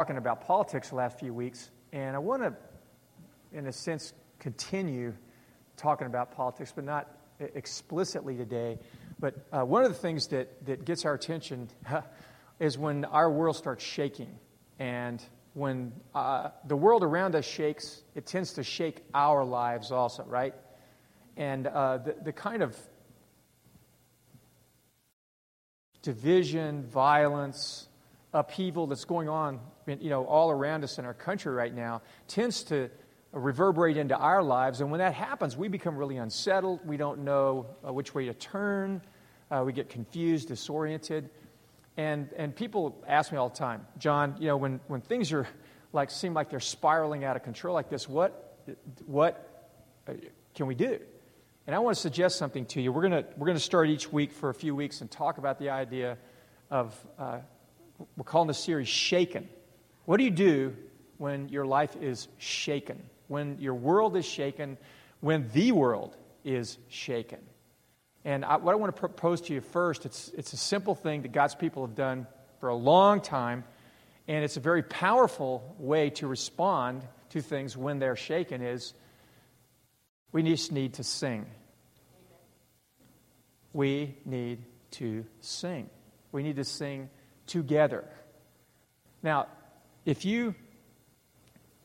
talking about politics the last few weeks, and I want to, in a sense, continue talking about politics, but not explicitly today. But uh, one of the things that, that gets our attention is when our world starts shaking. And when uh, the world around us shakes, it tends to shake our lives also, right? And uh, the, the kind of division, violence, upheaval that's going on, you know, all around us in our country right now tends to reverberate into our lives. And when that happens, we become really unsettled. We don't know uh, which way to turn. Uh, we get confused, disoriented. And, and people ask me all the time, John, you know, when, when things are like, seem like they're spiraling out of control like this, what, what uh, can we do? And I want to suggest something to you. We're going we're to start each week for a few weeks and talk about the idea of uh, we're calling this series Shaken. What do you do when your life is shaken? When your world is shaken? When the world is shaken? And I, what I want to propose to you first, it's, it's a simple thing that God's people have done for a long time, and it's a very powerful way to respond to things when they're shaken is we just need to sing. We need to sing. We need to sing together. Now, if you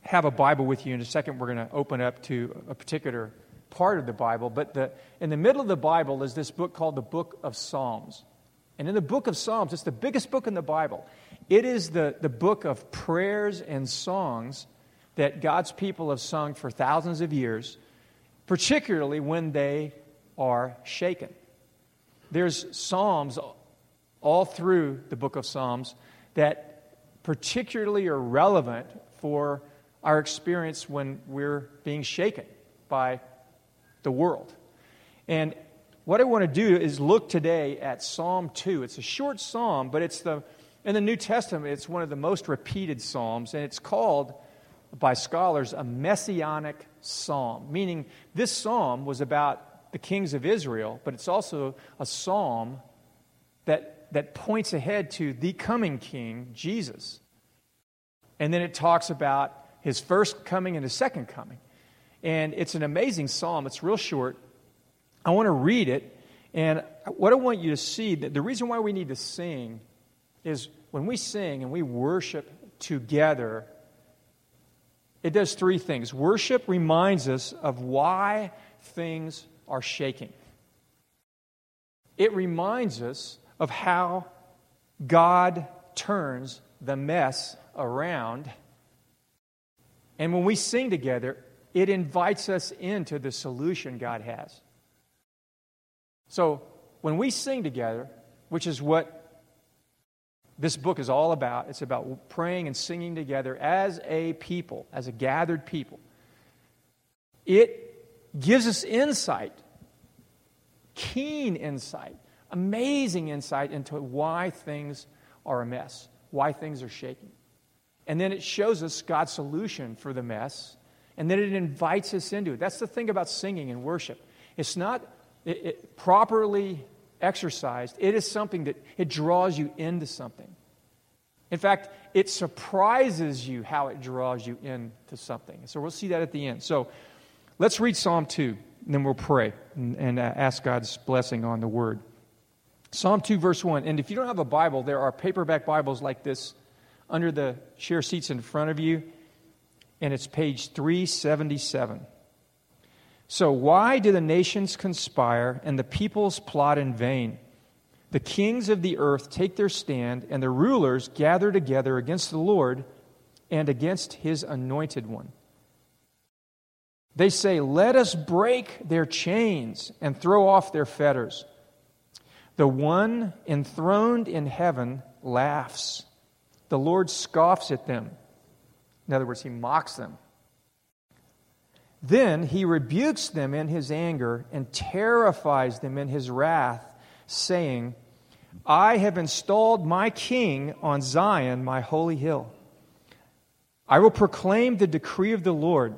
have a Bible with you in a second, we're going to open up to a particular part of the Bible. But the, in the middle of the Bible is this book called the Book of Psalms. And in the book of Psalms, it's the biggest book in the Bible. It is the, the book of prayers and songs that God's people have sung for thousands of years, particularly when they are shaken. There's Psalms all through the book of Psalms that particularly are relevant for our experience when we're being shaken by the world. And what I want to do is look today at Psalm 2. It's a short psalm, but it's the in the New Testament it's one of the most repeated psalms and it's called by scholars a messianic psalm, meaning this psalm was about the kings of Israel, but it's also a psalm that that points ahead to the coming king, Jesus. And then it talks about his first coming and his second coming. And it's an amazing psalm. It's real short. I want to read it. And what I want you to see that the reason why we need to sing is when we sing and we worship together, it does three things. Worship reminds us of why things are shaking. It reminds us of how God turns the mess around. And when we sing together, it invites us into the solution God has. So when we sing together, which is what this book is all about, it's about praying and singing together as a people, as a gathered people. It gives us insight, keen insight amazing insight into why things are a mess, why things are shaking. And then it shows us God's solution for the mess, and then it invites us into it. That's the thing about singing and worship. It's not it, it, properly exercised, it is something that it draws you into something. In fact, it surprises you how it draws you into something. So we'll see that at the end. So let's read Psalm 2, and then we'll pray and, and uh, ask God's blessing on the word. Psalm 2, verse 1. And if you don't have a Bible, there are paperback Bibles like this under the chair seats in front of you, and it's page 377. So, why do the nations conspire and the peoples plot in vain? The kings of the earth take their stand, and the rulers gather together against the Lord and against his anointed one. They say, Let us break their chains and throw off their fetters. The one enthroned in heaven laughs. The Lord scoffs at them. In other words, he mocks them. Then he rebukes them in his anger and terrifies them in his wrath, saying, I have installed my king on Zion, my holy hill. I will proclaim the decree of the Lord.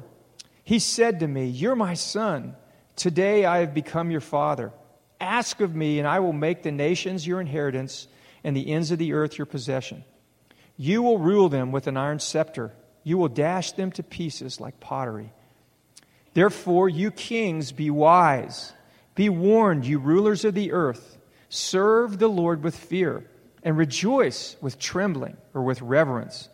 He said to me, You're my son. Today I have become your father. Ask of me, and I will make the nations your inheritance and the ends of the earth your possession. You will rule them with an iron scepter, you will dash them to pieces like pottery. Therefore, you kings, be wise. Be warned, you rulers of the earth. Serve the Lord with fear and rejoice with trembling or with reverence.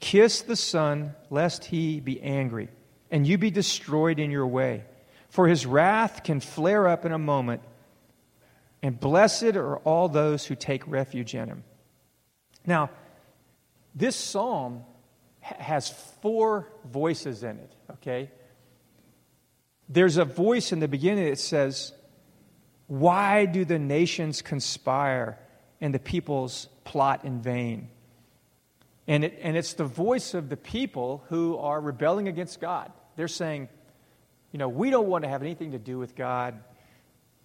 Kiss the Son, lest he be angry, and you be destroyed in your way. For his wrath can flare up in a moment, and blessed are all those who take refuge in him. Now, this psalm has four voices in it, okay? There's a voice in the beginning that says, Why do the nations conspire and the peoples plot in vain? And, it, and it's the voice of the people who are rebelling against God. They're saying, you know, we don't want to have anything to do with God,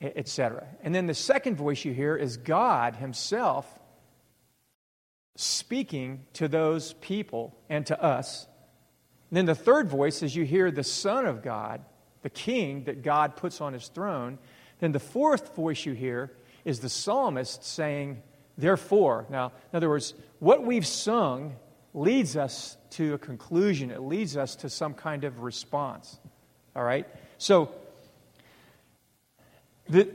etc. And then the second voice you hear is God Himself speaking to those people and to us. And then the third voice is you hear the Son of God the king that God puts on his throne. Then the fourth voice you hear is the psalmist saying, Therefore. Now, in other words, what we've sung leads us to a conclusion, it leads us to some kind of response. All right? So, the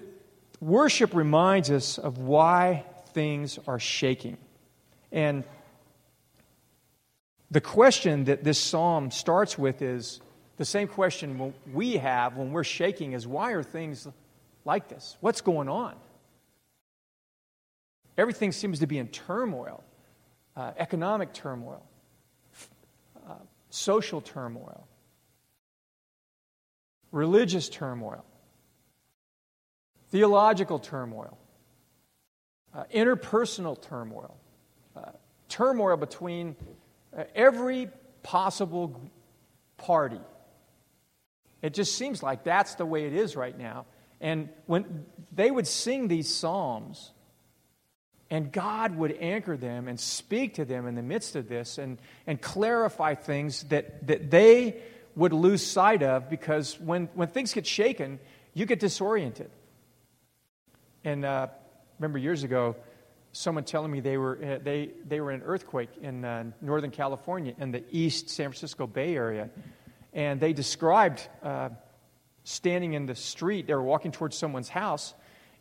worship reminds us of why things are shaking. And the question that this psalm starts with is the same question we have when we're shaking is why are things like this? What's going on? Everything seems to be in turmoil uh, economic turmoil, uh, social turmoil, religious turmoil, theological turmoil, uh, interpersonal turmoil, uh, turmoil between uh, every possible party it just seems like that's the way it is right now. And when they would sing these psalms, and God would anchor them and speak to them in the midst of this and, and clarify things that, that they would lose sight of because when, when things get shaken, you get disoriented. And uh, remember years ago, someone telling me they were, uh, they, they were in an earthquake in uh, Northern California in the East San Francisco Bay Area and they described uh, standing in the street. They were walking towards someone's house,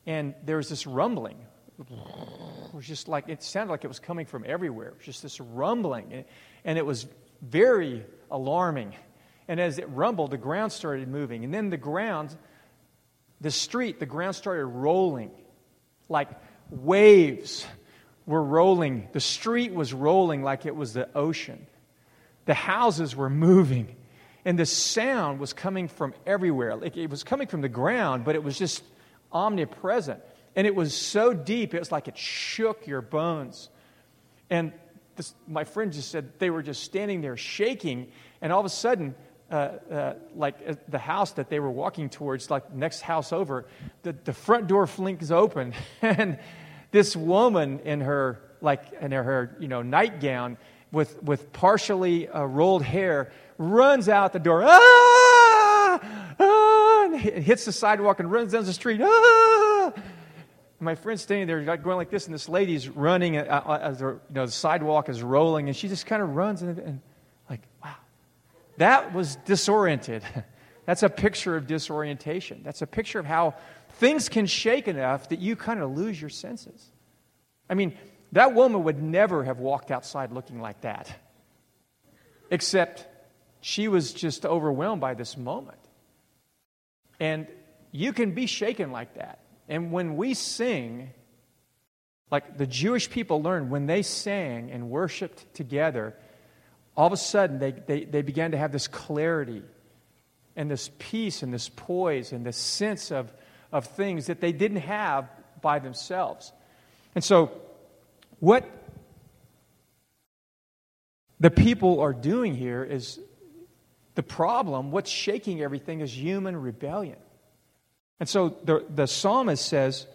and there was this rumbling. It was just like it sounded like it was coming from everywhere. It was just this rumbling, and it was very alarming. And as it rumbled, the ground started moving, and then the ground, the street, the ground started rolling, like waves were rolling. The street was rolling like it was the ocean. The houses were moving. And the sound was coming from everywhere. Like it was coming from the ground, but it was just omnipresent. And it was so deep, it was like it shook your bones. And this, my friend just said they were just standing there shaking, and all of a sudden, uh, uh, like uh, the house that they were walking towards, like next house over, the, the front door flinks open, and this woman in her like in her you know nightgown with with partially uh, rolled hair runs out the door, ah, ah, and hits the sidewalk and runs down the street, ah. My friend's standing there going like this, and this lady's running uh, uh, as the, you know, the sidewalk is rolling, and she just kind of runs and, and like, wow. That was disoriented. That's a picture of disorientation. That's a picture of how things can shake enough that you kind of lose your senses. I mean, that woman would never have walked outside looking like that, except she was just overwhelmed by this moment. And you can be shaken like that. And when we sing, like the Jewish people learned, when they sang and worshiped together, all of a sudden they, they, they began to have this clarity and this peace and this poise and this sense of, of things that they didn't have by themselves. And so, what the people are doing here is the problem, what's shaking everything, is human rebellion. And so the, the psalmist says,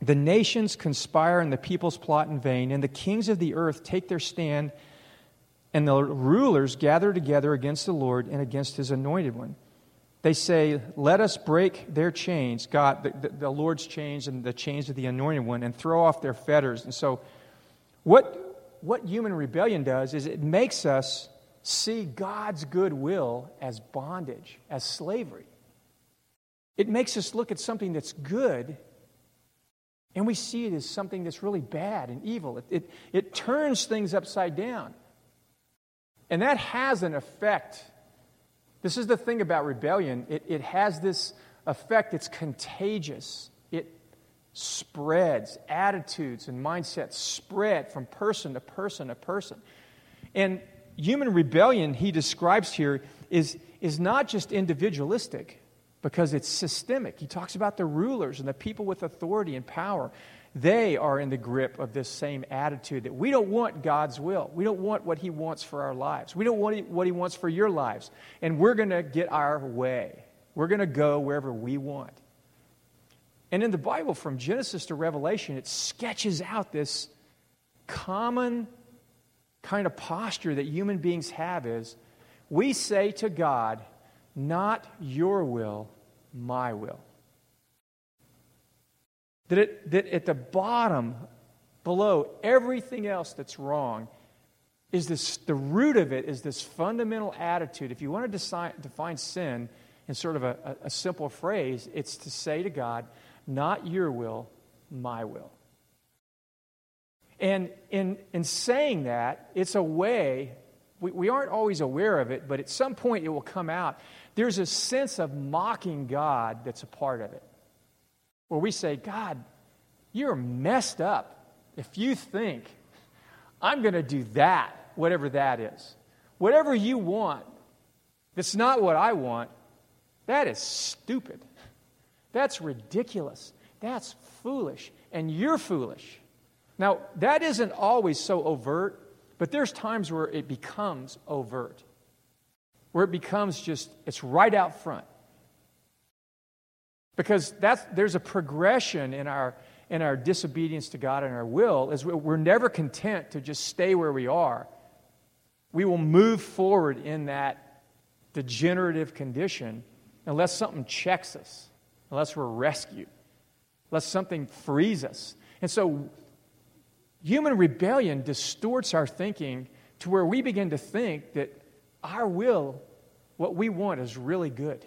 The nations conspire and the peoples plot in vain, and the kings of the earth take their stand, and the rulers gather together against the Lord and against his anointed one. They say, Let us break their chains, God, the, the, the Lord's chains and the chains of the anointed one, and throw off their fetters. And so, what what human rebellion does is it makes us see God's goodwill as bondage, as slavery. It makes us look at something that's good and we see it as something that's really bad and evil. It, it, it turns things upside down. And that has an effect. This is the thing about rebellion it, it has this effect, it's contagious. It spreads, attitudes and mindsets spread from person to person to person. And human rebellion, he describes here, is, is not just individualistic because it's systemic. He talks about the rulers and the people with authority and power. They are in the grip of this same attitude that we don't want God's will. We don't want what He wants for our lives. We don't want what He wants for your lives. And we're going to get our way. We're going to go wherever we want. And in the Bible, from Genesis to Revelation, it sketches out this common kind of posture that human beings have is we say to God, not your will, my will. That, it, that at the bottom, below everything else that's wrong, is this the root of it is this fundamental attitude. If you want to define, define sin in sort of a, a simple phrase, it's to say to God, not your will, my will. And in, in saying that, it's a way, we, we aren't always aware of it, but at some point it will come out there's a sense of mocking God that's a part of it. Where we say, God, you're messed up if you think I'm going to do that, whatever that is. Whatever you want, that's not what I want, that is stupid. That's ridiculous. That's foolish. And you're foolish. Now, that isn't always so overt, but there's times where it becomes overt where it becomes just, it's right out front. Because that's, there's a progression in our, in our disobedience to God and our will, is we're never content to just stay where we are. We will move forward in that degenerative condition unless something checks us, unless we're rescued, unless something frees us. And so, human rebellion distorts our thinking to where we begin to think that our will, what we want, is really good.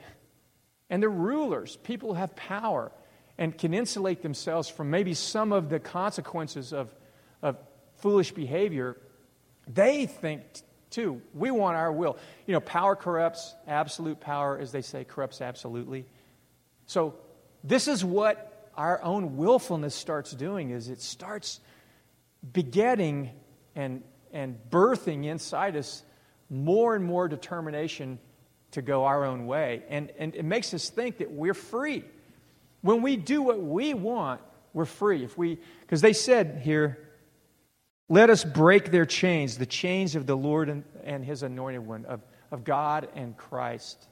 And the rulers, people who have power and can insulate themselves from maybe some of the consequences of, of foolish behavior, they think too, we want our will. You know, power corrupts, absolute power, as they say, corrupts absolutely. So this is what our own willfulness starts doing is it starts begetting and, and birthing inside us more and more determination to go our own way. And, and it makes us think that we're free. When we do what we want, we're free. If we, because they said here, let us break their chains, the chains of the Lord and, and his anointed one, of, of God and Christ.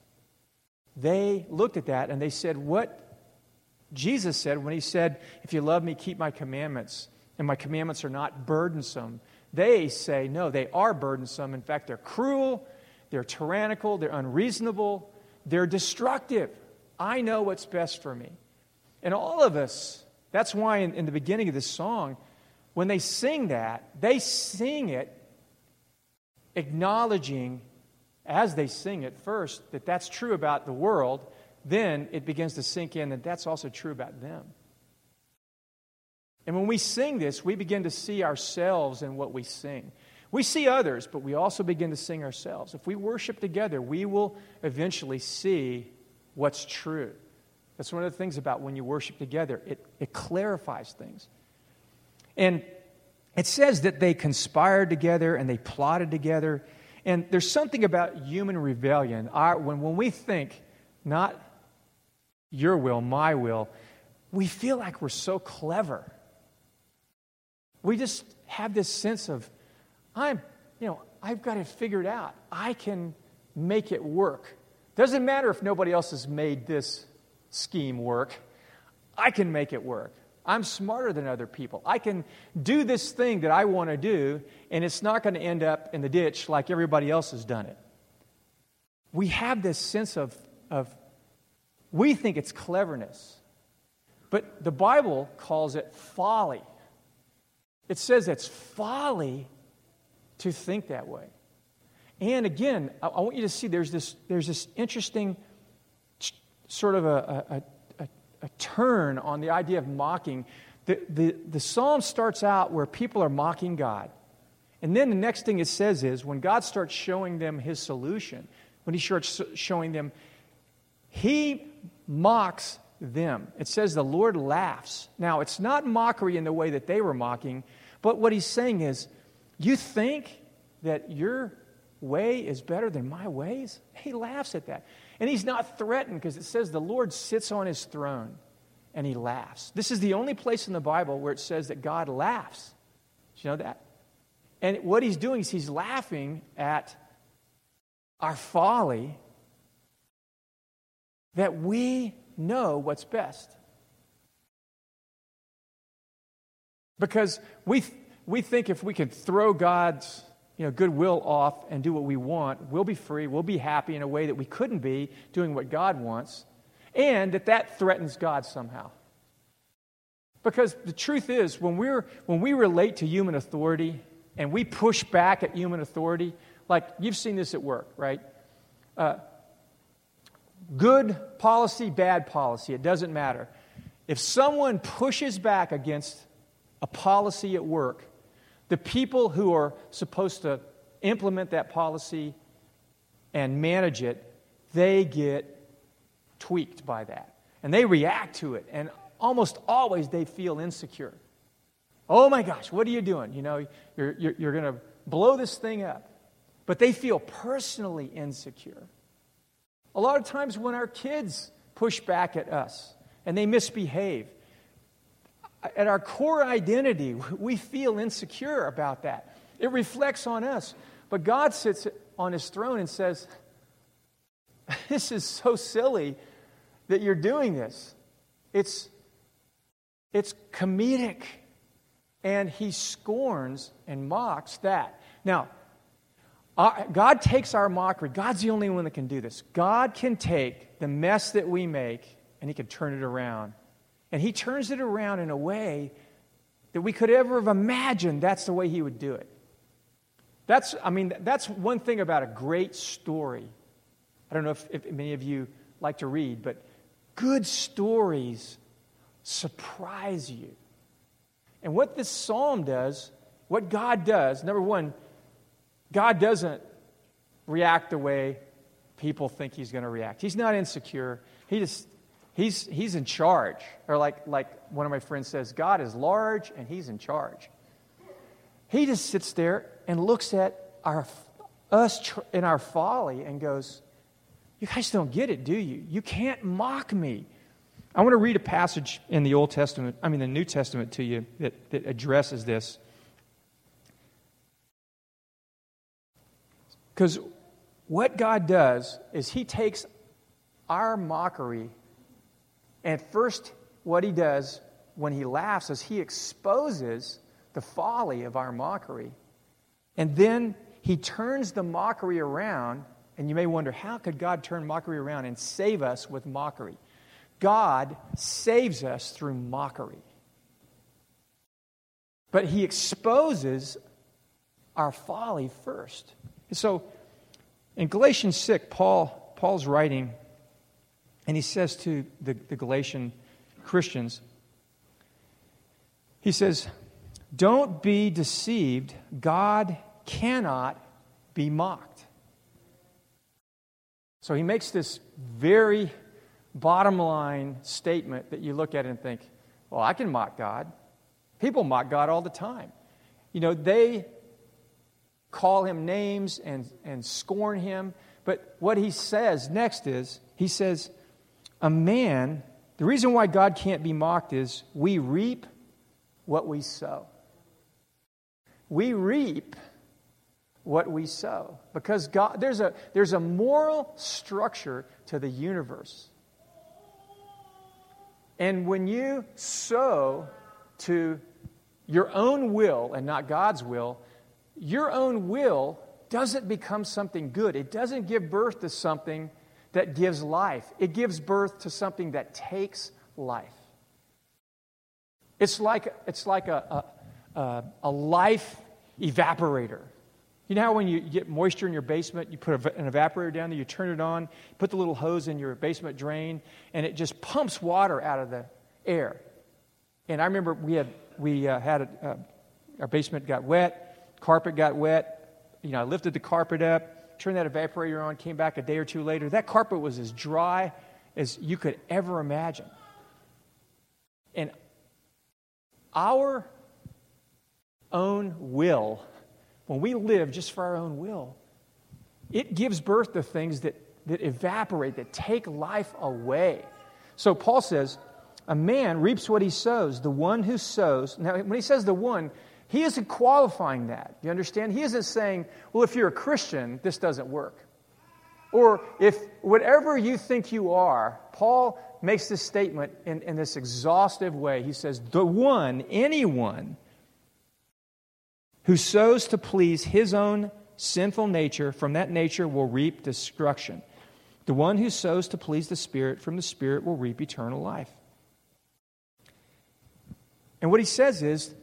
They looked at that and they said, What Jesus said when he said, If you love me, keep my commandments, and my commandments are not burdensome. They say, no, they are burdensome. In fact, they're cruel, they're tyrannical, they're unreasonable, they're destructive. I know what's best for me. And all of us, that's why in, in the beginning of this song, when they sing that, they sing it acknowledging as they sing it first that that's true about the world, then it begins to sink in that that's also true about them. And when we sing this, we begin to see ourselves in what we sing. We see others, but we also begin to sing ourselves. If we worship together, we will eventually see what's true. That's one of the things about when you worship together, it, it clarifies things. And it says that they conspired together and they plotted together. And there's something about human rebellion. Our, when, when we think, not your will, my will, we feel like we're so clever. We just have this sense of, I'm, you know, I've got it figured out. I can make it work. Doesn't matter if nobody else has made this scheme work. I can make it work. I'm smarter than other people. I can do this thing that I want to do, and it's not going to end up in the ditch like everybody else has done it. We have this sense of, of we think it's cleverness, but the Bible calls it folly. It says it's folly to think that way. And again, I, I want you to see there's this, there's this interesting sort of a, a, a, a turn on the idea of mocking. The, the, the psalm starts out where people are mocking God. And then the next thing it says is when God starts showing them his solution, when he starts showing them, he mocks them. It says the Lord laughs. Now, it's not mockery in the way that they were mocking, but what he's saying is, you think that your way is better than my ways? He laughs at that. And he's not threatened because it says the Lord sits on his throne and he laughs. This is the only place in the Bible where it says that God laughs. Do you know that? And what he's doing is he's laughing at our folly that we know what's best. Because we, we think if we can throw God's you know, goodwill off and do what we want, we'll be free, we'll be happy in a way that we couldn't be doing what God wants, and that that threatens God somehow. Because the truth is, when, we're, when we relate to human authority and we push back at human authority, like you've seen this at work, right? Uh, good policy, bad policy, it doesn't matter. If someone pushes back against a policy at work, the people who are supposed to implement that policy and manage it, they get tweaked by that. And they react to it. And almost always they feel insecure. Oh my gosh, what are you doing? You know, you're, you're, you're going to blow this thing up. But they feel personally insecure. A lot of times when our kids push back at us and they misbehave, at our core identity, we feel insecure about that. It reflects on us. But God sits on his throne and says, This is so silly that you're doing this. It's, it's comedic. And he scorns and mocks that. Now, our, God takes our mockery. God's the only one that can do this. God can take the mess that we make and he can turn it around and he turns it around in a way that we could ever have imagined that's the way he would do it. That's, I mean, that's one thing about a great story. I don't know if, if many of you like to read, but good stories surprise you. And what this psalm does, what God does, number one, God doesn't react the way people think he's going to react. He's not insecure. He just He's, he's in charge. Or, like, like one of my friends says, God is large and he's in charge. He just sits there and looks at our, us tr- in our folly and goes, You guys don't get it, do you? You can't mock me. I want to read a passage in the Old Testament, I mean, the New Testament to you that, that addresses this. Because what God does is He takes our mockery and first, what he does when he laughs is he exposes the folly of our mockery. And then he turns the mockery around. And you may wonder, how could God turn mockery around and save us with mockery? God saves us through mockery. But he exposes our folly first. So in Galatians 6, Paul, Paul's writing and he says to the, the Galatian Christians, he says, Don't be deceived. God cannot be mocked. So he makes this very bottom line statement that you look at and think, well, I can mock God. People mock God all the time. You know, they call him names and, and scorn him. But what he says next is, he says, a man, the reason why God can't be mocked is we reap what we sow. We reap what we sow because God, there's, a, there's a moral structure to the universe. And when you sow to your own will and not God's will, your own will doesn't become something good. It doesn't give birth to something that gives life, it gives birth to something that takes life. It's like, it's like a, a, a life evaporator. You know how when you get moisture in your basement, you put an evaporator down there, you turn it on, put the little hose in your basement drain, and it just pumps water out of the air. And I remember we had, we, uh, had a, uh, our basement got wet, carpet got wet. You know, I lifted the carpet up, turned that evaporator on, came back a day or two later. That carpet was as dry as you could ever imagine. And our own will when we live just for our own will, it gives birth to things that, that evaporate, that take life away. So Paul says, a man reaps what he sows. The one who sows, now when he says the one, he isn't qualifying that. You understand? He isn't saying, well, if you're a Christian, this doesn't work. Or if whatever you think you are, Paul makes this statement in, in this exhaustive way. He says, the one, anyone, who sows to please his own sinful nature, from that nature will reap destruction. The one who sows to please the Spirit, from the Spirit will reap eternal life. And what he says is,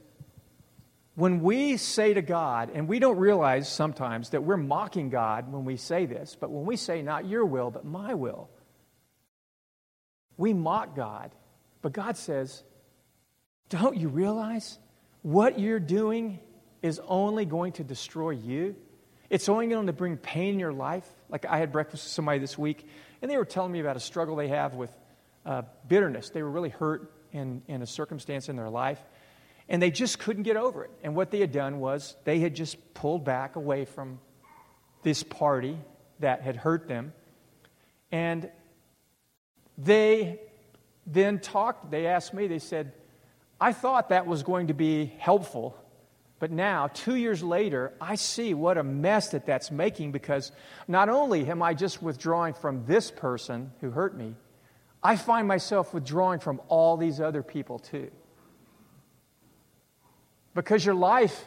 when we say to God, and we don't realize sometimes that we're mocking God when we say this, but when we say, not your will, but my will, we mock God. But God says, don't you realize what you're doing is only going to destroy you. It's only going to bring pain in your life. Like I had breakfast with somebody this week, and they were telling me about a struggle they have with uh, bitterness. They were really hurt in, in a circumstance in their life, and they just couldn't get over it. And what they had done was they had just pulled back away from this party that had hurt them, and they then talked. They asked me, they said, I thought that was going to be helpful but now, two years later, I see what a mess that that's making because not only am I just withdrawing from this person who hurt me, I find myself withdrawing from all these other people too. Because your life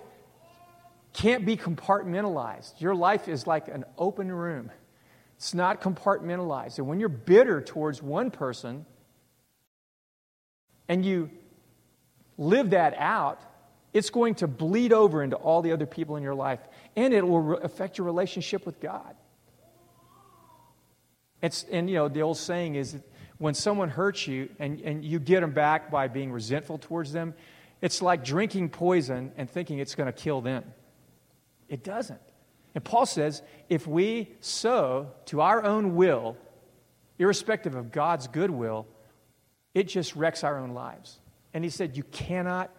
can't be compartmentalized. Your life is like an open room, it's not compartmentalized. And when you're bitter towards one person and you live that out, it's going to bleed over into all the other people in your life, and it will re- affect your relationship with God. It's, and you know, the old saying is that when someone hurts you and, and you get them back by being resentful towards them, it's like drinking poison and thinking it's going to kill them. It doesn't. And Paul says if we sow to our own will, irrespective of God's goodwill, it just wrecks our own lives. And he said, You cannot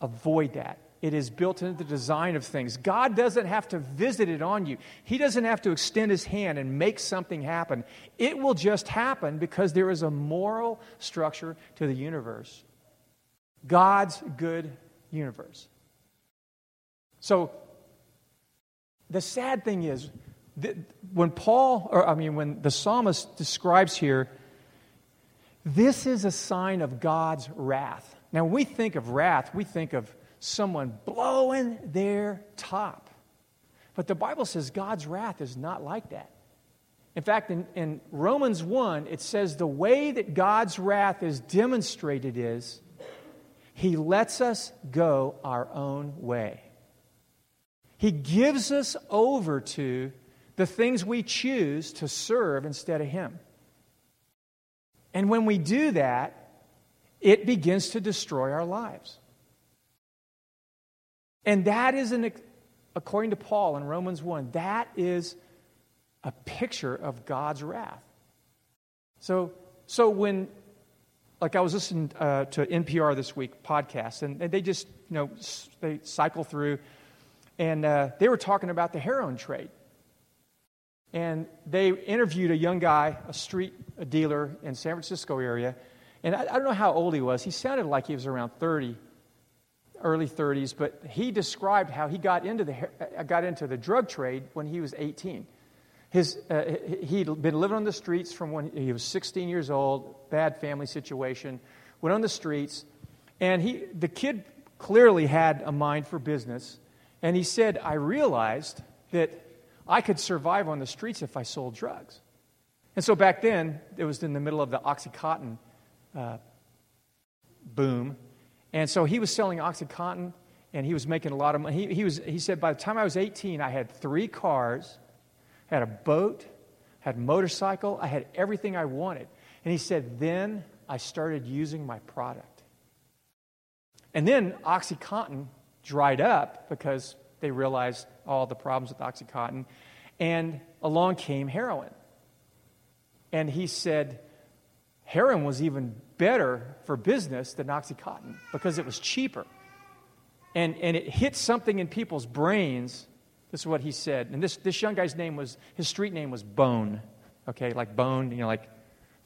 Avoid that. It is built into the design of things. God doesn't have to visit it on you, He doesn't have to extend His hand and make something happen. It will just happen because there is a moral structure to the universe. God's good universe. So, the sad thing is, that when Paul, or I mean, when the psalmist describes here, this is a sign of God's wrath. Now, when we think of wrath, we think of someone blowing their top. But the Bible says God's wrath is not like that. In fact, in, in, Romans 1, it says the way that God's wrath is demonstrated is he lets us go our own way. He gives us over to the things we choose to serve instead of him. And when we do that, it begins to destroy our lives. And that is, an, according to Paul in Romans 1, that is a picture of God's wrath. So, so when, like I was listening uh, to NPR this week podcast, and, they just, you know, they cycle through, and uh, they were talking about the heroin trade. And they interviewed a young guy, a street dealer in San Francisco area, and I, I don't know how old he was. He sounded like he was around 30, early 30s, but he described how he got into the, uh, got into the drug trade when he was 18. His, uh, he'd been living on the streets from when he was 16 years old, bad family situation, went on the streets, and he, the kid clearly had a mind for business. And he said, I realized that I could survive on the streets if I sold drugs. And so back then, it was in the middle of the Oxycontin uh, boom. And so he was selling Oxycontin, and he was making a lot of money. He, he, was, he said, by the time I was 18, I had three cars, had a boat, had a motorcycle, I had everything I wanted. And he said, then I started using my product. And then Oxycontin dried up because they realized all the problems with Oxycontin. And along came heroin. And he said, heroin was even better for business than Oxycontin because it was cheaper. And, and it hit something in people's brains. This is what he said. And this, this young guy's name was, his street name was Bone. Okay, like Bone, you know, like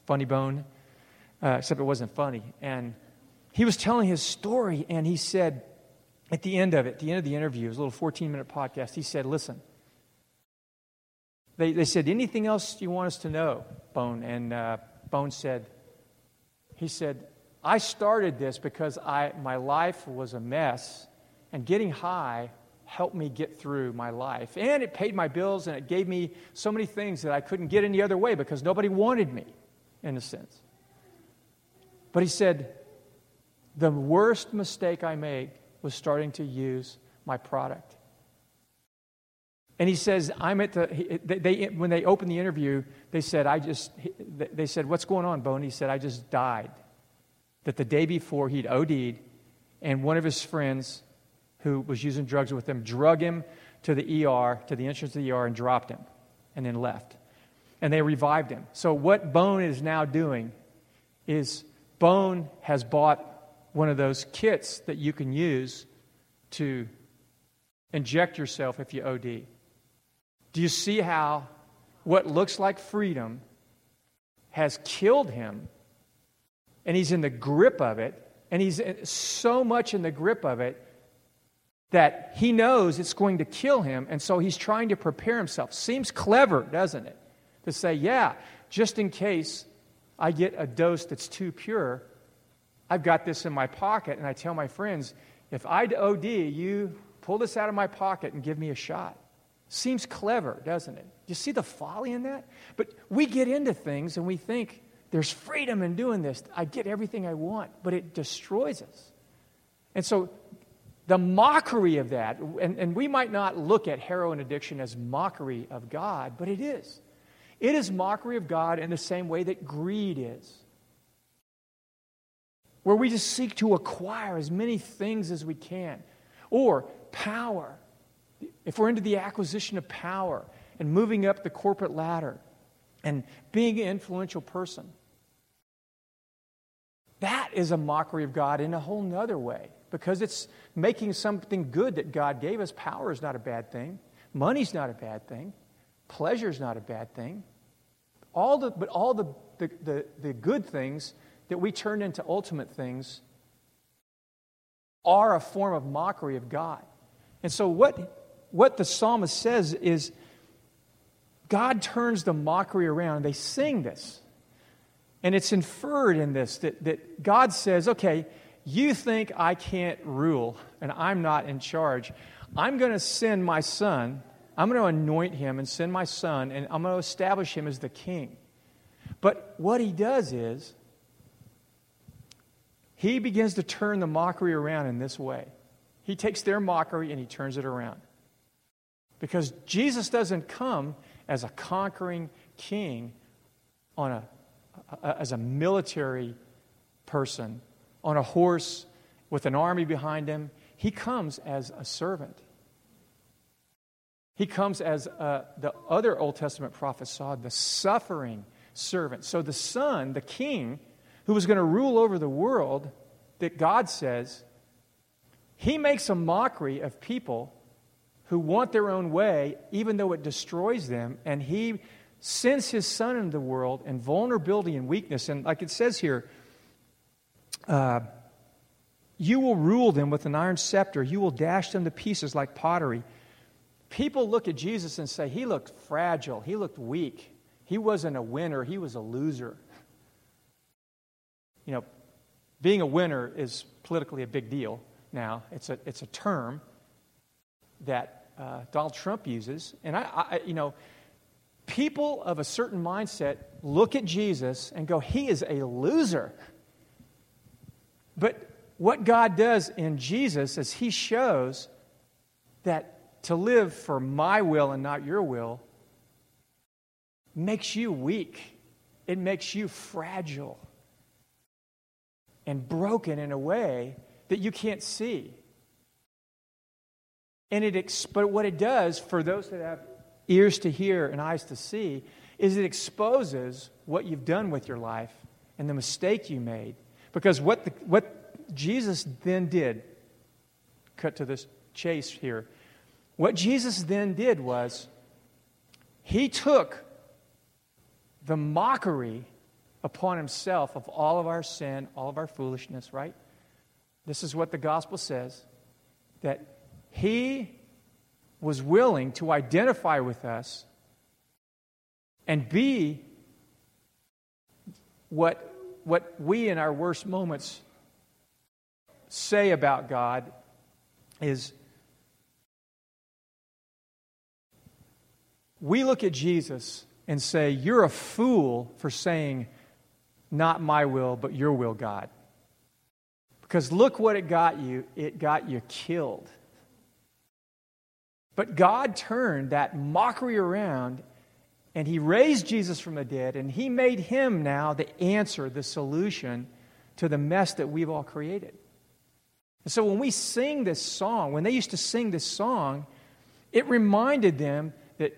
Funny Bone. Uh, except it wasn't funny. And he was telling his story, and he said, at the end of it, at the end of the interview, it was a little 14 minute podcast, he said, Listen, they, they said, Anything else you want us to know, Bone? And uh, Bone said, He said, I started this because I, my life was a mess, and getting high helped me get through my life. And it paid my bills, and it gave me so many things that I couldn't get any other way because nobody wanted me, in a sense. But he said, The worst mistake I made was starting to use my product. And he says, I'm at the, they, they, when they opened the interview, they said, I just, they said, what's going on, Bone? He said, I just died. That the day before he'd OD'd, and one of his friends who was using drugs with him drug him to the ER, to the entrance of the ER, and dropped him, and then left. And they revived him. So what Bone is now doing is Bone has bought one of those kits that you can use to inject yourself if you OD. Do you see how what looks like freedom has killed him and he's in the grip of it and he's so much in the grip of it that he knows it's going to kill him and so he's trying to prepare himself seems clever doesn't it to say yeah just in case i get a dose that's too pure I've got this in my pocket, and I tell my friends, if I OD, you pull this out of my pocket and give me a shot. Seems clever, doesn't it? You see the folly in that? But we get into things and we think there's freedom in doing this. I get everything I want, but it destroys us. And so the mockery of that, and, and we might not look at heroin addiction as mockery of God, but it is. It is mockery of God in the same way that greed is where we just seek to acquire as many things as we can. Or power. If we're into the acquisition of power and moving up the corporate ladder and being an influential person, that is a mockery of God in a whole nother way because it's making something good that God gave us. Power is not a bad thing, money's not a bad thing, pleasure's not a bad thing. All the, but all the, the, the, the good things that we turn into ultimate things are a form of mockery of God. And so, what, what the psalmist says is God turns the mockery around. They sing this. And it's inferred in this that, that God says, okay, you think I can't rule and I'm not in charge. I'm going to send my son. I'm going to anoint him and send my son, and I'm going to establish him as the king. But what he does is, he begins to turn the mockery around in this way. He takes their mockery and he turns it around. Because Jesus doesn't come as a conquering king on a, a, as a military person on a horse with an army behind him. He comes as a servant. He comes as uh, the other Old Testament prophets saw, the suffering servant. So the son, the king, who was going to rule over the world, that God says, He makes a mockery of people who want their own way, even though it destroys them, and He sends His Son into the world in vulnerability and weakness. And like it says here, uh, you will rule them with an iron scepter. You will dash them to pieces like pottery. People look at Jesus and say, He looked fragile. He looked weak. He wasn't a winner. He was a loser. You know, being a winner is politically a big deal now. It's a, it's a term that uh, Donald Trump uses. And I, I, you know, people of a certain mindset look at Jesus and go, he is a loser. But what God does in Jesus is He shows that to live for my will and not your will makes you weak, it makes you fragile and broken in a way that you can't see. And it, but what it does for those that have ears to hear and eyes to see is it exposes what you've done with your life and the mistake you made. Because what, the, what Jesus then did, cut to this chase here, what Jesus then did was he took the mockery upon himself of all of our sin, all of our foolishness, right? This is what the gospel says that he was willing to identify with us and be what, what we in our worst moments say about God is we look at Jesus and say, You're a fool for saying, Not my will, but your will, God. Because look what it got you it got you killed. But God turned that mockery around and He raised Jesus from the dead and He made Him now the answer, the solution to the mess that we've all created. And so when we sing this song, when they used to sing this song, it reminded them that,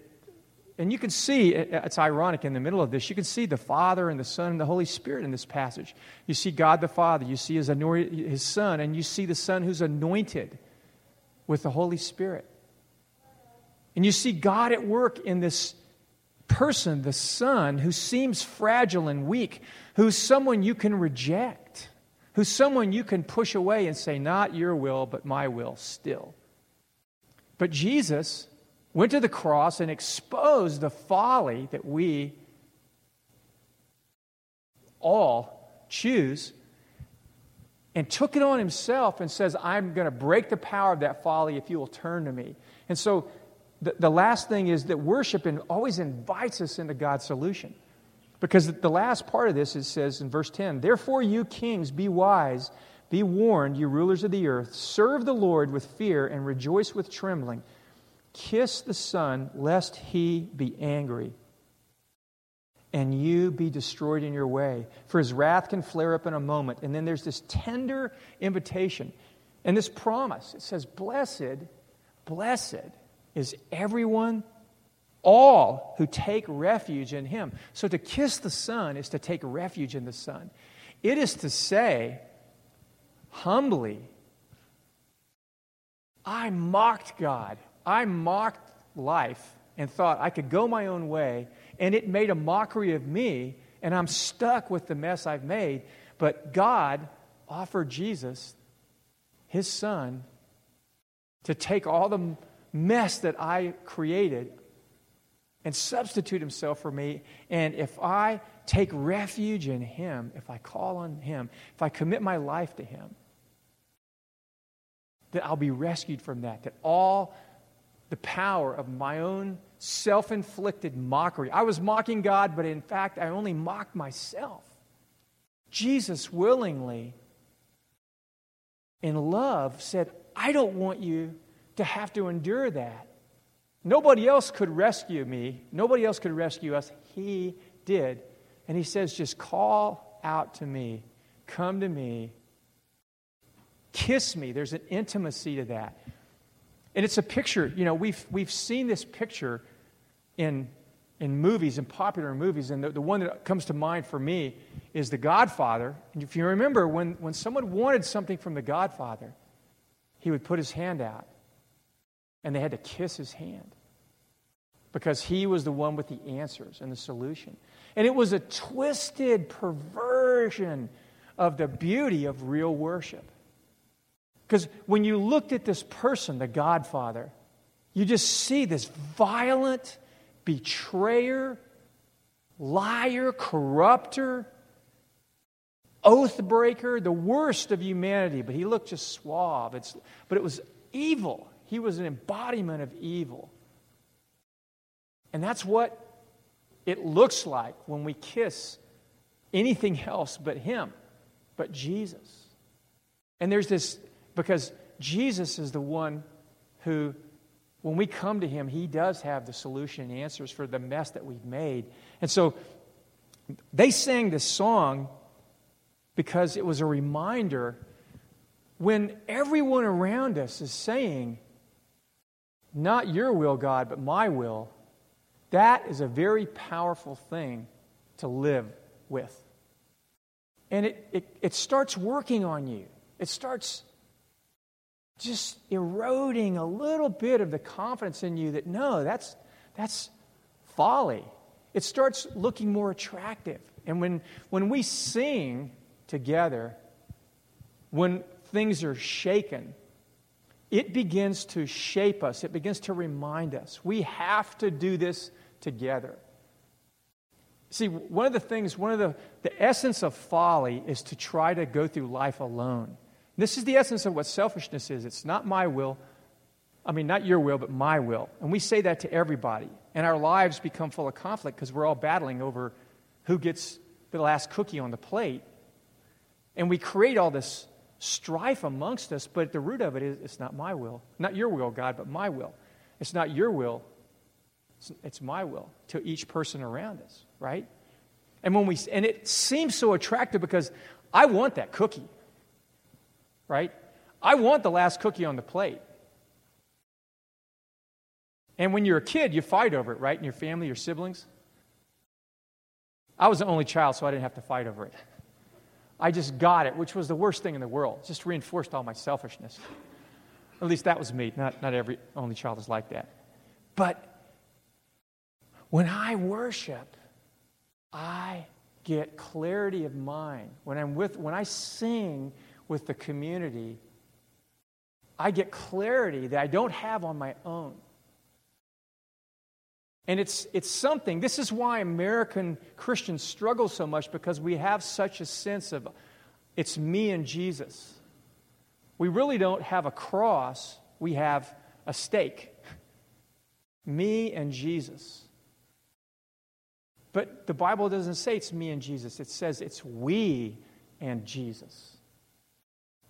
and you can see, it's ironic in the middle of this, you can see the Father and the Son and the Holy Spirit in this passage. You see God the Father, you see his, his Son, and you see the Son who's anointed with the Holy Spirit. And you see God at work in this person, the Son, who seems fragile and weak, who's someone you can reject, who's someone you can push away and say, Not your will, but my will still. But Jesus went to the cross and exposed the folly that we all choose and took it on himself and says, I'm going to break the power of that folly if you will turn to me. And so the, the last thing is that worship always invites us into God's solution. Because the last part of this it says in verse 10 Therefore, you kings, be wise, be warned, you rulers of the earth, serve the Lord with fear and rejoice with trembling. Kiss the Son, lest he be angry and you be destroyed in your way. For his wrath can flare up in a moment. And then there's this tender invitation and this promise. It says, Blessed, blessed is everyone, all who take refuge in him. So to kiss the Son is to take refuge in the Son. It is to say, humbly, I mocked God. I mocked life and thought I could go my own way, and it made a mockery of me, and I'm stuck with the mess I've made. But God offered Jesus, his son, to take all the mess that I created and substitute himself for me. And if I take refuge in him, if I call on him, if I commit my life to him, that I'll be rescued from that, that all the power of my own self inflicted mockery. I was mocking God, but in fact, I only mocked myself. Jesus willingly, in love, said, I don't want you to have to endure that. Nobody else could rescue me. Nobody else could rescue us. He did. And he says, just call out to me, come to me, kiss me. There's an intimacy to that. And it's a picture, you know, we've, we've seen this picture in, in movies, in popular movies, and the, the one that comes to mind for me is The Godfather. And if you remember, when, when someone wanted something from The Godfather, he would put his hand out, and they had to kiss his hand because he was the one with the answers and the solution. And it was a twisted perversion of the beauty of real worship. Because when you looked at this person, the Godfather, you just see this violent betrayer, liar, corrupter, oath breaker, the worst of humanity. But he looked just suave. It's, but it was evil. He was an embodiment of evil. And that's what it looks like when we kiss anything else but him, but Jesus. And there's this, because Jesus is the one who, when we come to him, he does have the solution and answers for the mess that we've made. And so they sang this song because it was a reminder when everyone around us is saying, Not your will, God, but my will, that is a very powerful thing to live with. And it, it, it starts working on you. It starts just eroding a little bit of the confidence in you that no, that's, that's folly. It starts looking more attractive. And when, when we sing together, when things are shaken, it begins to shape us, it begins to remind us. We have to do this together. See, one of the things, one of the, the essence of folly is to try to go through life alone. This is the essence of what selfishness is. It's not my will, I mean, not your will, but my will. And we say that to everybody. And our lives become full of conflict because we're all battling over who gets the last cookie on the plate. And we create all this strife amongst us, but at the root of it is it's not my will. Not your will, God, but my will. It's not your will, it's, it's my will to each person around us, right? And when we and it seems so attractive because I want that cookie. Right? I want the last cookie on the plate. And when you're a kid, you fight over it, right? In your family, your siblings. I was the only child, so I didn't have to fight over it. I just got it, which was the worst thing in the world. It just reinforced all my selfishness. At least that was me. Not, not every only child is like that. But when I worship, I get clarity of mind. When I'm with, when I sing with the community, I get clarity that I don't have on my own. And it's, it's something, this is why American Christians struggle so much because we have such a sense of it's me and Jesus. We really don't have a cross, we have a stake. Me and Jesus. But the Bible doesn't say it's me and Jesus, it says it's we and Jesus.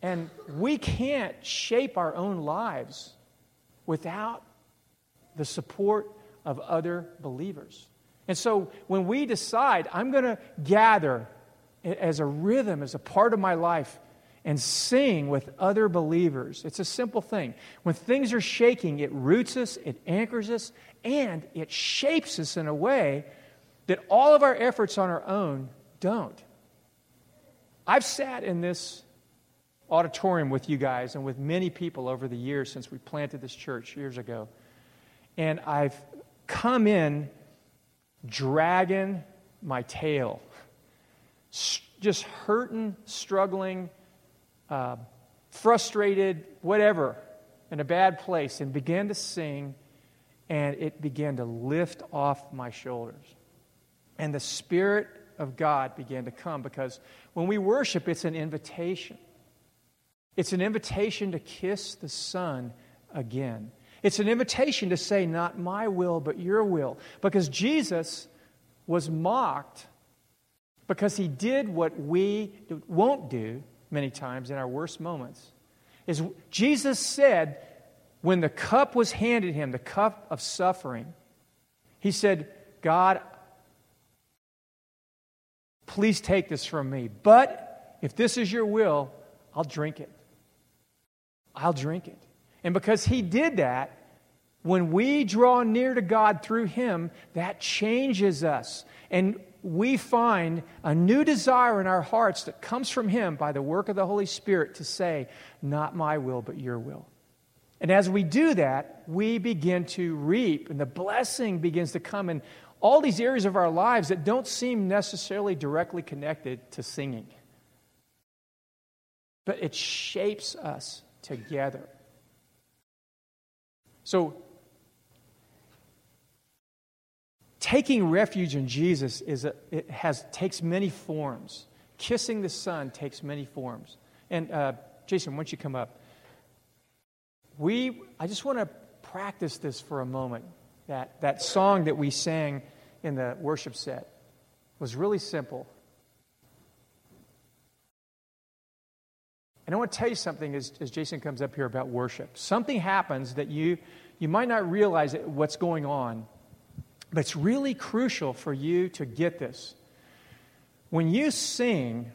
And we can't shape our own lives without the support of other believers. And so when we decide, I'm going to gather as a rhythm, as a part of my life, and sing with other believers, it's a simple thing. When things are shaking, it roots us, it anchors us, and it shapes us in a way that all of our efforts on our own don't. I've sat in this auditorium with you guys and with many people over the years since we planted this church years ago. And I've come in dragging my tail, just hurting, struggling, uh, frustrated, whatever, in a bad place, and began to sing, and it began to lift off my shoulders. And the Spirit of God began to come because when we worship, it's an invitation. It's an invitation to kiss the Son again. It's an invitation to say, Not my will, but your will. Because Jesus was mocked because he did what we won't do many times in our worst moments. Is Jesus said, when the cup was handed him, the cup of suffering, he said, God, Please take this from me. But if this is your will, I'll drink it. I'll drink it. And because he did that, when we draw near to God through him, that changes us. And we find a new desire in our hearts that comes from him by the work of the Holy Spirit to say, Not my will, but your will. And as we do that, we begin to reap, and the blessing begins to come. in all these areas of our lives that don't seem necessarily directly connected to singing. But it shapes us together. So, taking refuge in Jesus is a, it has takes many forms. Kissing the Son takes many forms. And uh, Jason, why don't you come up? We, I just want to practice this for a moment. That that song that we sang in the worship set was really simple. And I want to tell you something as, as Jason comes up here about worship. Something happens that you, you might not realize what's going on, but it's really crucial for you to get this. When you sing,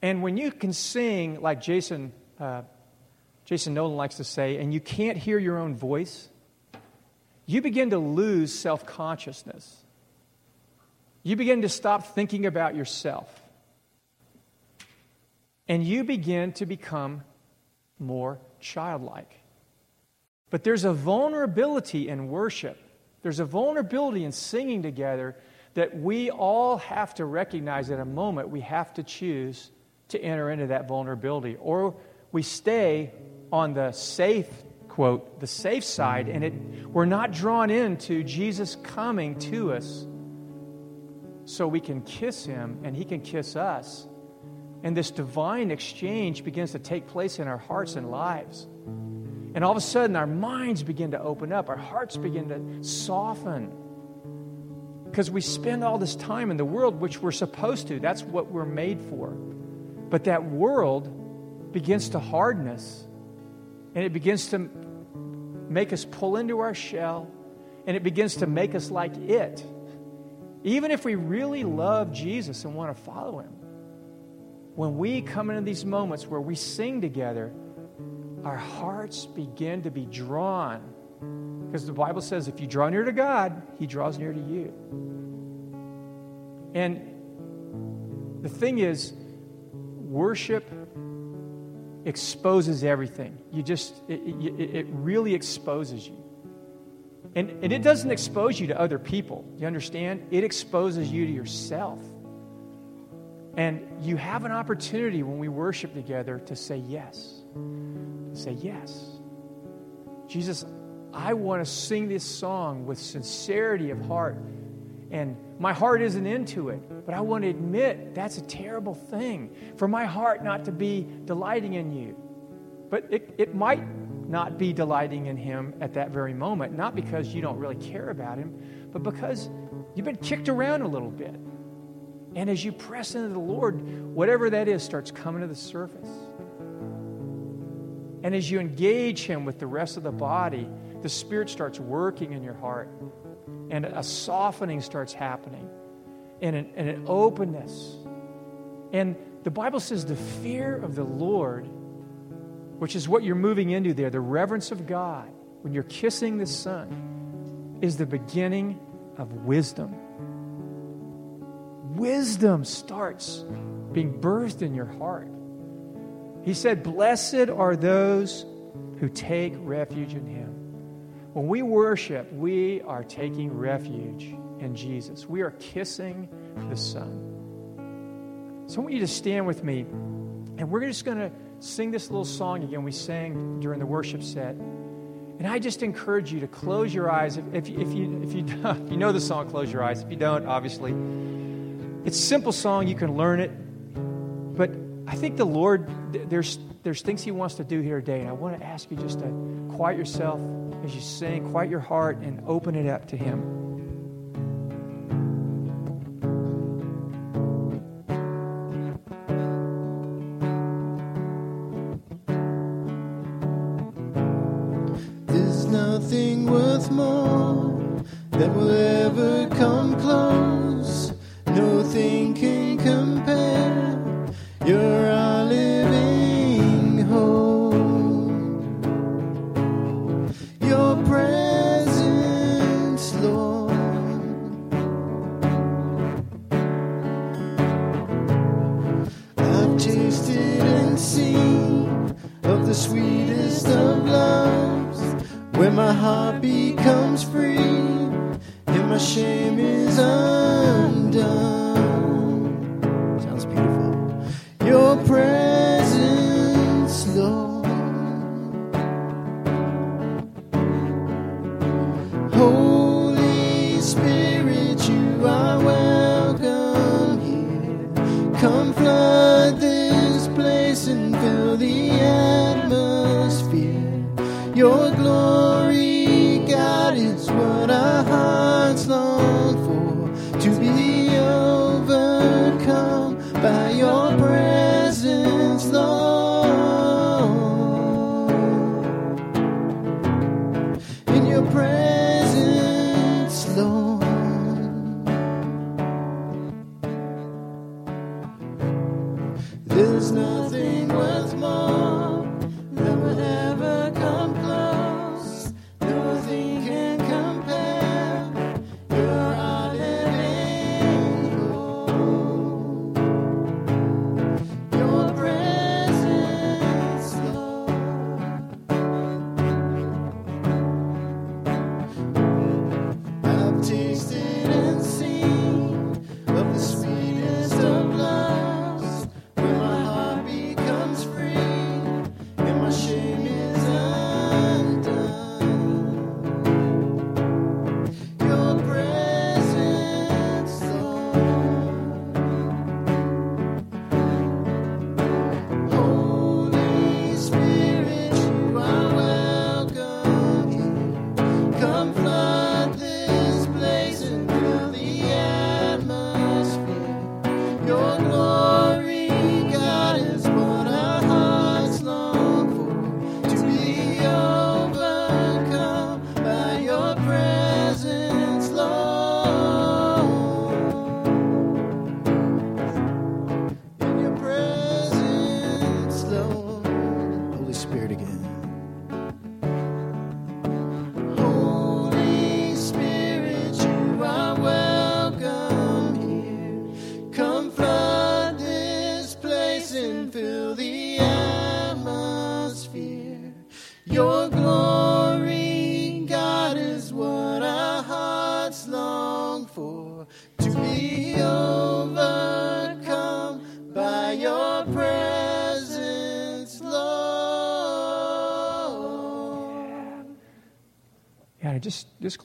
and when you can sing like Jason, uh, Jason Nolan likes to say, and you can't hear your own voice, you begin to lose self consciousness. You begin to stop thinking about yourself and you begin to become more childlike. But there's a vulnerability in worship, there's a vulnerability in singing together that we all have to recognize at a moment we have to choose to enter into that vulnerability. Or we stay on the safe, quote, the safe side, and it, we're not drawn into Jesus coming to us so we can kiss him and he can kiss us and this divine exchange begins to take place in our hearts and lives. And all of a sudden, our minds begin to open up, our hearts begin to soften. Because we spend all this time in the world, which we're supposed to. That's what we're made for. But that world begins to harden us, and it begins to make us pull into our shell, and it begins to make us like it. Even if we really love Jesus and want to follow him when we come into these moments where we sing together, our hearts begin to be drawn. Because the Bible says if you draw near to God, He draws near to you. And the thing is, worship exposes everything. You just, it, it, it really exposes you. And, and it doesn't expose you to other people. You understand? It exposes you to yourself. And you have an opportunity when we worship together to say yes. To say yes. Jesus, I want to sing this song with sincerity of heart. And my heart isn't into it, but I want to admit that's a terrible thing for my heart not to be delighting in you. But it, it might not be delighting in him at that very moment, not because you don't really care about him, but because you've been kicked around a little bit. And as you press into the Lord, whatever that is starts coming to the surface. And as you engage Him with the rest of the body, the Spirit starts working in your heart. And a softening starts happening, and an, and an openness. And the Bible says the fear of the Lord, which is what you're moving into there, the reverence of God, when you're kissing the Son, is the beginning of wisdom wisdom starts being birthed in your heart. He said, Blessed are those who take refuge in Him. When we worship, we are taking refuge in Jesus. We are kissing the Son. So I want you to stand with me, and we're just going to sing this little song again we sang during the worship set. And I just encourage you to close your eyes. If, if, you, if, you, if you know the song, close your eyes. If you don't, obviously, it's a simple song, you can learn it. But I think the Lord, there's, there's things He wants to do here today. And I want to ask you just to quiet yourself as you sing, quiet your heart, and open it up to Him. Your presence,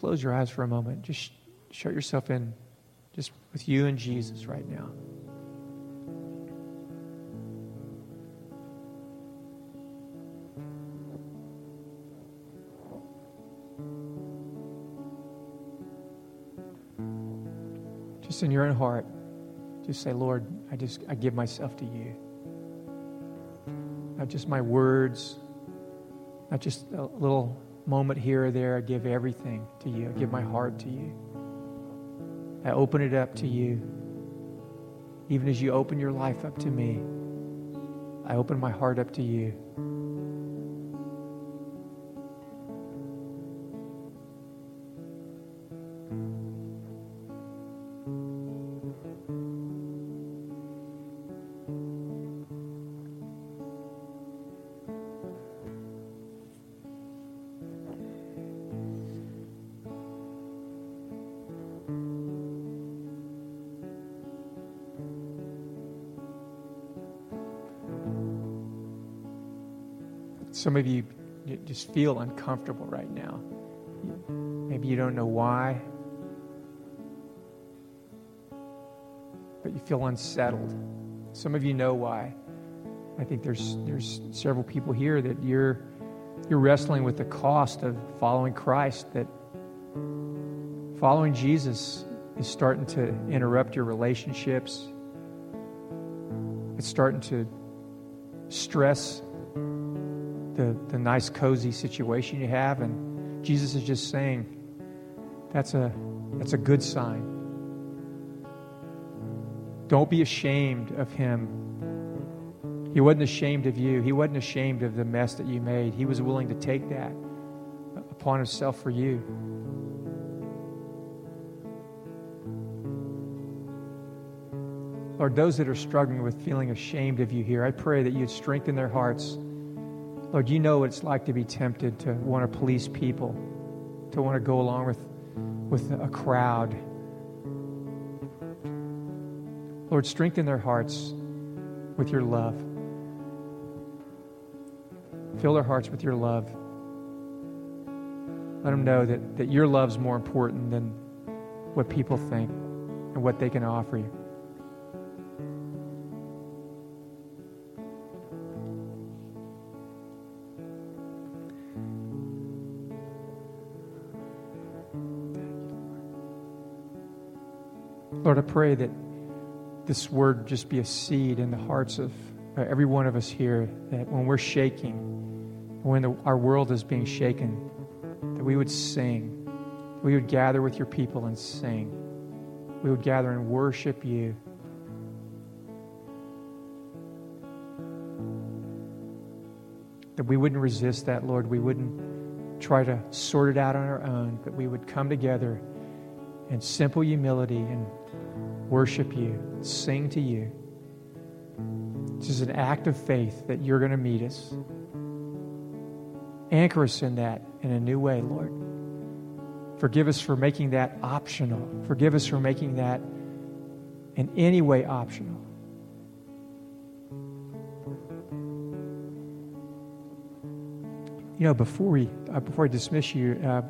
close your eyes for a moment. Just shut yourself in, just with you and Jesus right now. Just in your own heart, just say, Lord, I just I give myself to you. Not just my words, not just a little moment here or there. I give everything to you. I give my heart to you. I open it up to you. Even as you open your life up to me, I open my heart up to you. Some of you, just feel uncomfortable right now. Maybe you don't know why, but you feel unsettled. Some of you know why. I think there's there's several people here that you're you're wrestling with the cost of following Christ that following Jesus is starting to interrupt your relationships. It's starting to stress the, the nice, cozy situation you have. And Jesus is just saying, that's a, that's a good sign. Don't be ashamed of him. He wasn't ashamed of you. He wasn't ashamed of the mess that you made. He was willing to take that upon himself for you. Lord, those that are struggling with feeling ashamed of you here, I pray that you'd strengthen their hearts Lord, you know what it's like to be tempted to want to police people, to want to go along with, with a crowd. Lord, strengthen their hearts with your love. Fill their hearts with your love. Let them know that, that your love's more important than what people think and what they can offer you. I pray that this word just be a seed in the hearts of uh, every one of us here, that when we're shaking, when the, our world is being shaken, that we would sing. We would gather with your people and sing. We would gather and worship you. That we wouldn't resist that, Lord. We wouldn't try to sort it out on our own, but we would come together in simple humility and worship you, sing to you. This is an act of faith that you're going to meet us. Anchor us in that in a new way, Lord. Forgive us for making that optional. Forgive us for making that in any way optional. You know, before we uh, before I dismiss you, uh,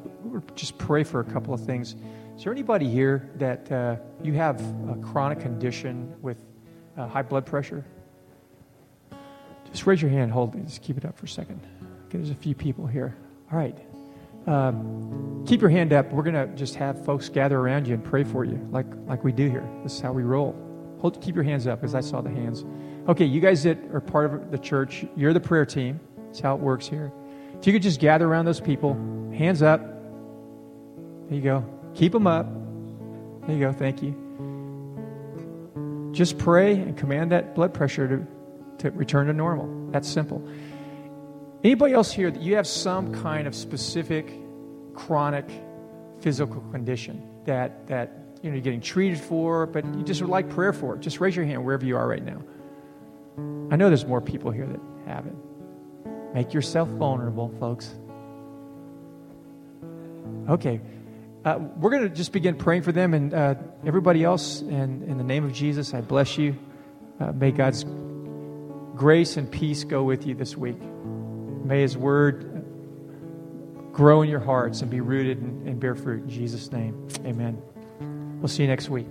just pray for a couple of things. Is there anybody here that uh, you have a chronic condition with uh, high blood pressure? Just raise your hand. Hold. Just keep it up for a second. Okay, there's a few people here. All right. Um, keep your hand up. We're to just have folks gather around you and pray for you, like, like we do here. This is how we roll. Hold, keep your hands up, as I saw the hands. Okay, you guys that are part of the church, you're the prayer team. That's how it works here. If you could just gather around those people, hands up. There you go. Keep them up. There you go. Thank you. Just pray and command that blood pressure to, to return to normal. That's simple. Anybody else here that you have some kind of specific chronic physical condition that, that you know, you're getting treated for, but you just would like prayer for it? Just raise your hand wherever you are right now. I know there's more people here that have it. Make yourself vulnerable, folks. Okay. Uh, we're going to just begin praying for them and uh, everybody else. And in the name of Jesus, I bless you. Uh, may God's grace and peace go with you this week. May His word grow in your hearts and be rooted and, and bear fruit. In Jesus' name, amen. We'll see you next week.